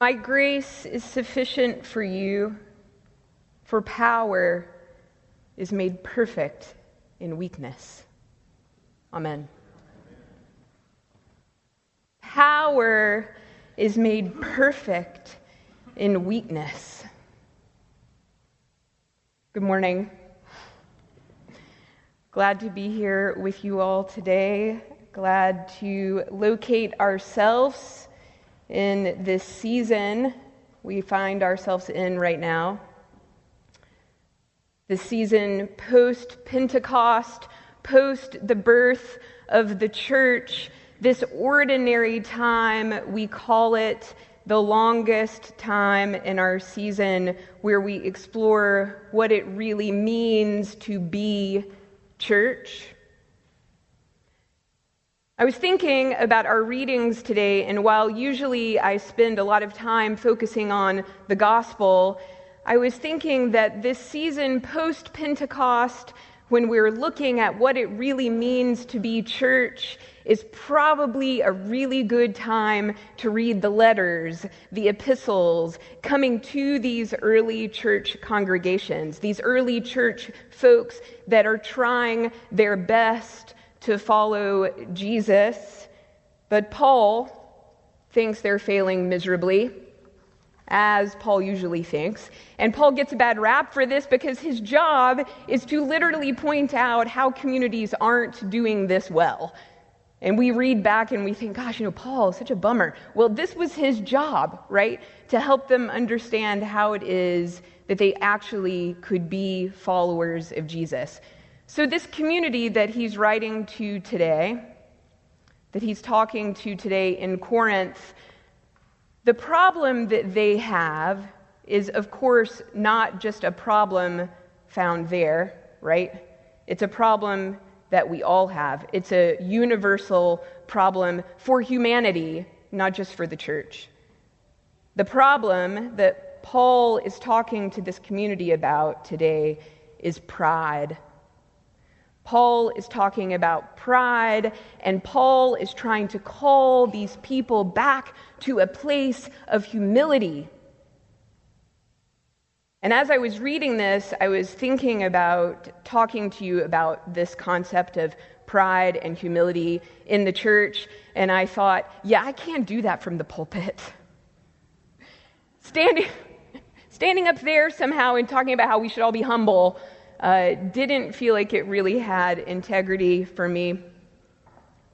My grace is sufficient for you, for power is made perfect in weakness. Amen. Power is made perfect in weakness. Good morning. Glad to be here with you all today. Glad to locate ourselves in this season we find ourselves in right now. The season post Pentecost, post the birth of the church, this ordinary time, we call it the longest time in our season where we explore what it really means to be church. I was thinking about our readings today, and while usually I spend a lot of time focusing on the gospel, I was thinking that this season post Pentecost, when we're looking at what it really means to be church, is probably a really good time to read the letters, the epistles coming to these early church congregations, these early church folks that are trying their best to follow Jesus, but Paul thinks they're failing miserably, as Paul usually thinks. And Paul gets a bad rap for this because his job is to literally point out how communities aren't doing this well. And we read back and we think, gosh, you know, Paul such a bummer. Well, this was his job, right? To help them understand how it is that they actually could be followers of Jesus. So, this community that he's writing to today, that he's talking to today in Corinth, the problem that they have is, of course, not just a problem found there, right? It's a problem that we all have. It's a universal problem for humanity, not just for the church. The problem that Paul is talking to this community about today is pride. Paul is talking about pride, and Paul is trying to call these people back to a place of humility. And as I was reading this, I was thinking about talking to you about this concept of pride and humility in the church, and I thought, yeah, I can't do that from the pulpit. Standing, standing up there somehow and talking about how we should all be humble uh, didn't feel like it really had integrity for me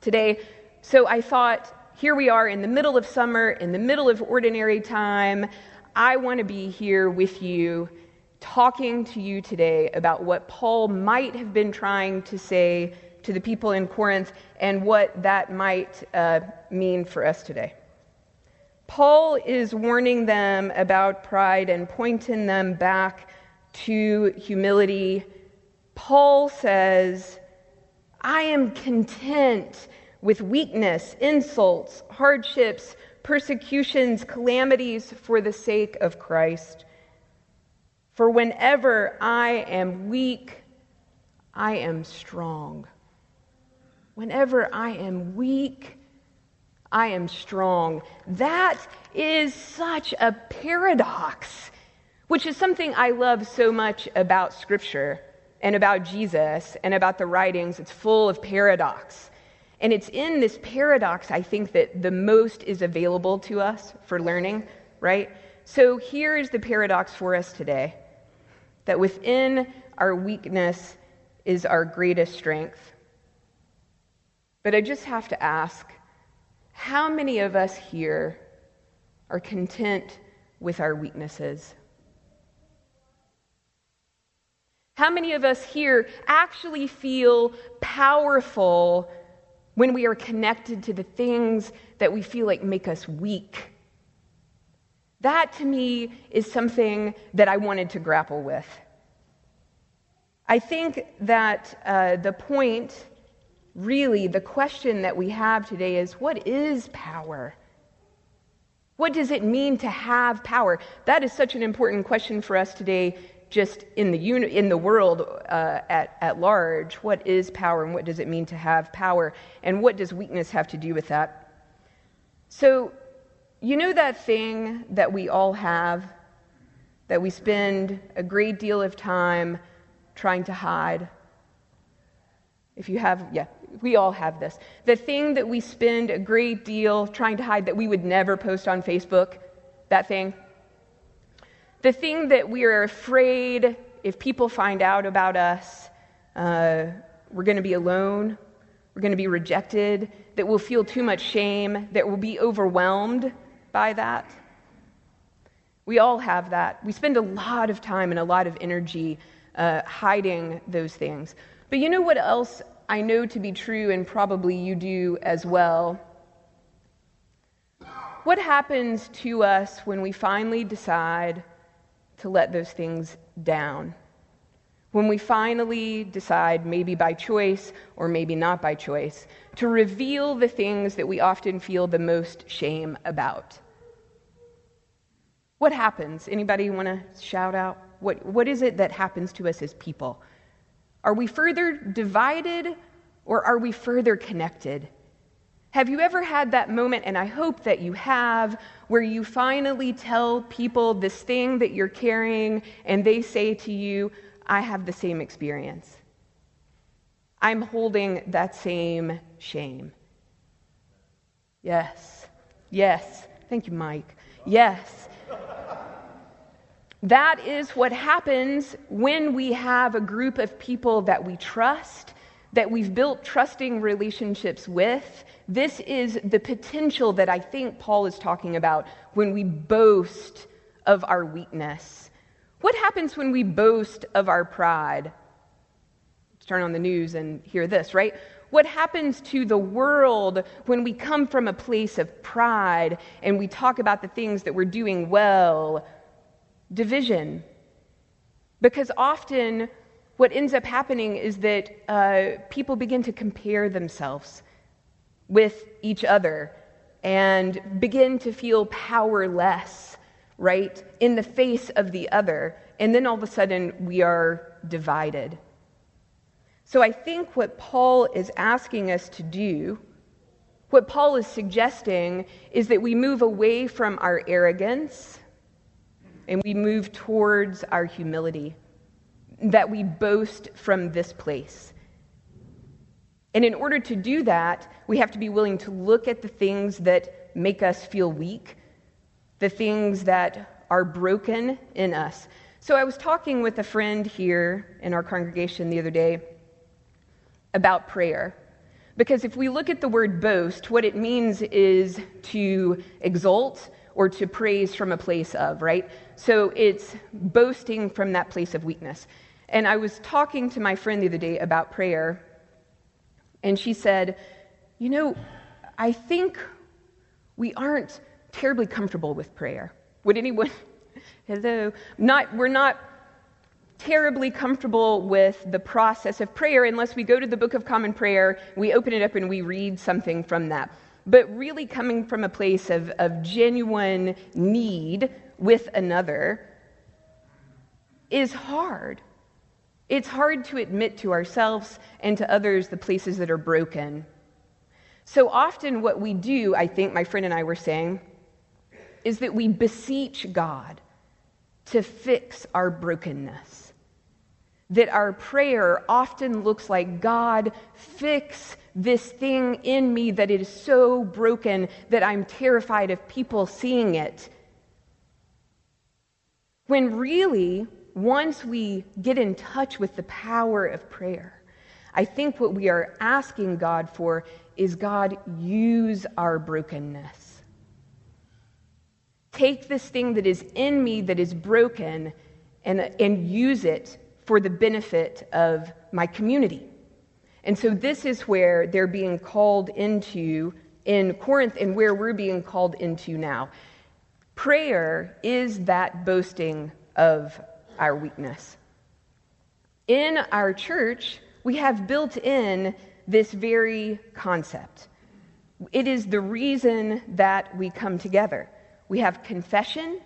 today. So I thought, here we are in the middle of summer, in the middle of ordinary time. I want to be here with you, talking to you today about what Paul might have been trying to say to the people in Corinth and what that might uh, mean for us today. Paul is warning them about pride and pointing them back to humility. Paul says, I am content with weakness, insults, hardships, persecutions, calamities for the sake of Christ. For whenever I am weak, I am strong. Whenever I am weak, I am strong. That is such a paradox which is something I love so much about Scripture and about Jesus and about the writings. It's full of paradox. And it's in this paradox, I think, that the most is available to us for learning, right? So here is the paradox for us today that within our weakness is our greatest strength. But I just have to ask how many of us here are content with our weaknesses? How many of us here actually feel powerful when we are connected to the things that we feel like make us weak? That to me is something that I wanted to grapple with. I think that uh, the point, really, the question that we have today is what is power? What does it mean to have power? That is such an important question for us today just in the, uni- in the world uh, at, at large, what is power and what does it mean to have power? And what does weakness have to do with that? So, You know that thing that we all have that we spend a great deal of time trying to hide? If you have, yeah, we all have this. The thing that we spend a great deal trying to hide that we would never post on Facebook, that thing. The thing that we are afraid if people find out about us, uh, we're going to be alone, we're going to be rejected, that we'll feel too much shame, that we'll be overwhelmed by that. We all have that. We spend a lot of time and a lot of energy uh, hiding those things. But you know what else I know to be true, and probably you do as well? What happens to us when we finally decide to let those things down? When we finally decide, maybe by choice or maybe not by choice, to reveal the things that we often feel the most shame about. What happens? Anybody want to shout out? What, what is it that happens to us as people? Are we further divided or are we further connected? Have you ever had that moment, and I hope that you have, where you finally tell people this thing that you're carrying and they say to you, I have the same experience? I'm holding that same shame. Yes, yes. Thank you, Mike. Yes. That is what happens when we have a group of people that we trust, that we've built trusting relationships with. This is the potential that I think Paul is talking about when we boast of our weakness. What happens when we boast of our pride? Let's turn on the news and hear this, right? What happens to the world when we come from a place of pride and we talk about the things that we're doing well division. Because often what ends up happening is that uh, people begin to compare themselves with each other and begin to feel powerless, right, in the face of the other. And then all of a sudden we are divided. So I think what Paul is asking us to do, what Paul is suggesting, is that we move away from our arrogance and we move towards our humility, that we boast from this place. And in order to do that, we have to be willing to look at the things that make us feel weak, the things that are broken in us. So I was talking with a friend here in our congregation the other day about prayer. Because if we look at the word boast, what it means is to exalt or to praise from a place of, right? So it's boasting from that place of weakness. And I was talking to my friend the other day about prayer, and she said, You know, I think we aren't terribly comfortable with prayer. Would anyone, hello, not, we're not terribly comfortable with the process of prayer unless we go to the Book of Common Prayer, we open it up, and we read something from that but really coming from a place of, of genuine need with another is hard. It's hard to admit to ourselves and to others the places that are broken. So often, what we do, I think my friend and I were saying, is that we beseech God to fix our brokenness. That our prayer often looks like, God, fix this thing in me that is so broken that I'm terrified of people seeing it. When really, once we get in touch with the power of prayer, I think what we are asking God for is God, use our brokenness. Take this thing that is in me that is broken and, and use it for the benefit of my community and so this is where they're being called into in Corinth and where we're being called into now. Prayer is that boasting of our weakness. In our church, we have built in this very concept. It is the reason that we come together. We have confession,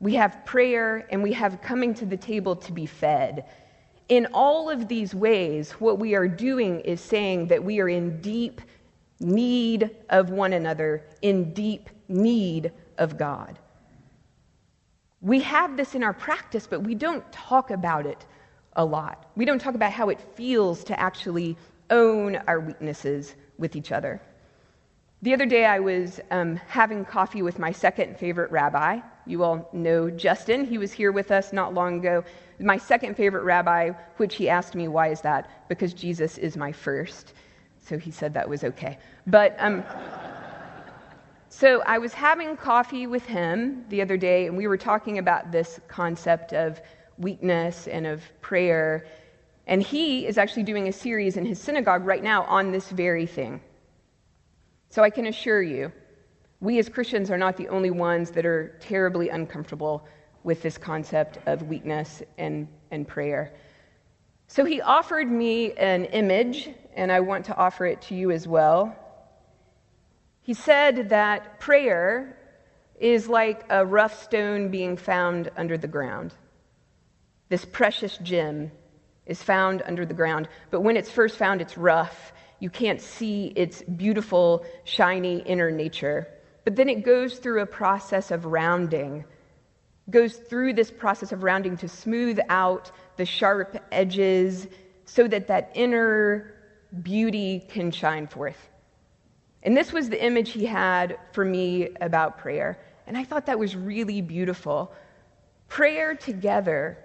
we have prayer, and we have coming to the table to be fed in all of these ways, what we are doing is saying that we are in deep need of one another, in deep need of God. We have this in our practice, but we don't talk about it a lot. We don't talk about how it feels to actually own our weaknesses with each other. The other day, I was um, having coffee with my second favorite rabbi. You all know Justin. He was here with us not long ago. My second favorite rabbi, which he asked me, why is that? Because Jesus is my first. So he said that was okay. But um, so I was having coffee with him the other day, and we were talking about this concept of weakness and of prayer. And he is actually doing a series in his synagogue right now on this very thing. So I can assure you, we as Christians are not the only ones that are terribly uncomfortable with this concept of weakness and, and prayer. So he offered me an image, and I want to offer it to you as well. He said that prayer is like a rough stone being found under the ground. This precious gem is found under the ground, but when it's first found, it's rough you can't see its beautiful, shiny inner nature. But then it goes through a process of rounding, goes through this process of rounding to smooth out the sharp edges so that that inner beauty can shine forth. And this was the image he had for me about prayer. And I thought that was really beautiful. Prayer together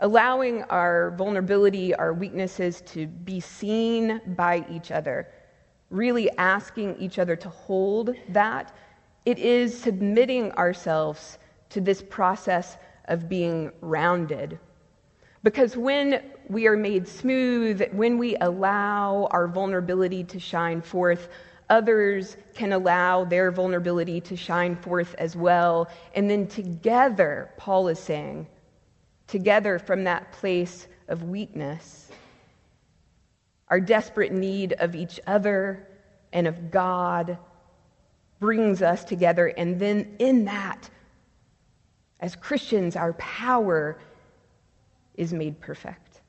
allowing our vulnerability, our weaknesses to be seen by each other, really asking each other to hold that. It is submitting ourselves to this process of being rounded. Because when we are made smooth, when we allow our vulnerability to shine forth, others can allow their vulnerability to shine forth as well. And then together, Paul is saying, together from that place of weakness. Our desperate need of each other and of God brings us together. And then in that, as Christians, our power is made perfect.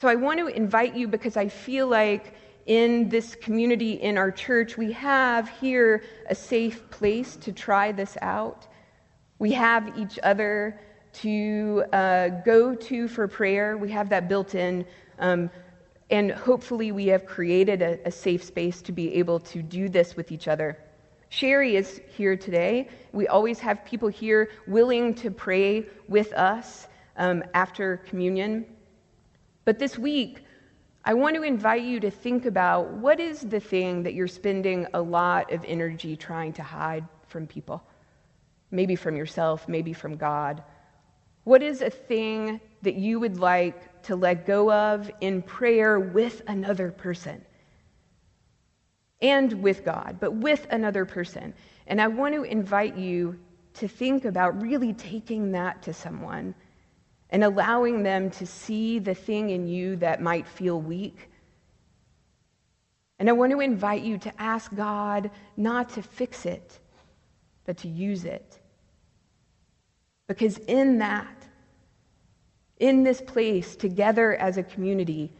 So I want to invite you because I feel like in this community, in our church, we have here a safe place to try this out. We have each other to uh, go to for prayer. We have that built in. Um, and hopefully, we have created a, a, safe space to be able to do this with each other. Sherry is here today. We always have people here willing to pray with us um, after communion. But this week, I want to invite you to think about what is the thing that you're spending a lot of energy trying to hide from people? maybe from yourself, maybe from God? What is a thing that you would like to let go of in prayer with another person? And with God, but with another person. And I want to invite you to think about really taking that to someone and allowing them to see the thing in you that might feel weak. And I want to invite you to ask God not to fix it, but to use it. Because in that, in this place, together as a community,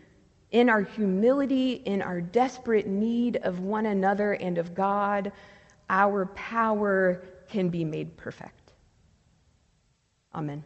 in our humility, in our desperate need of one another and of God, our power can be made perfect. Amen.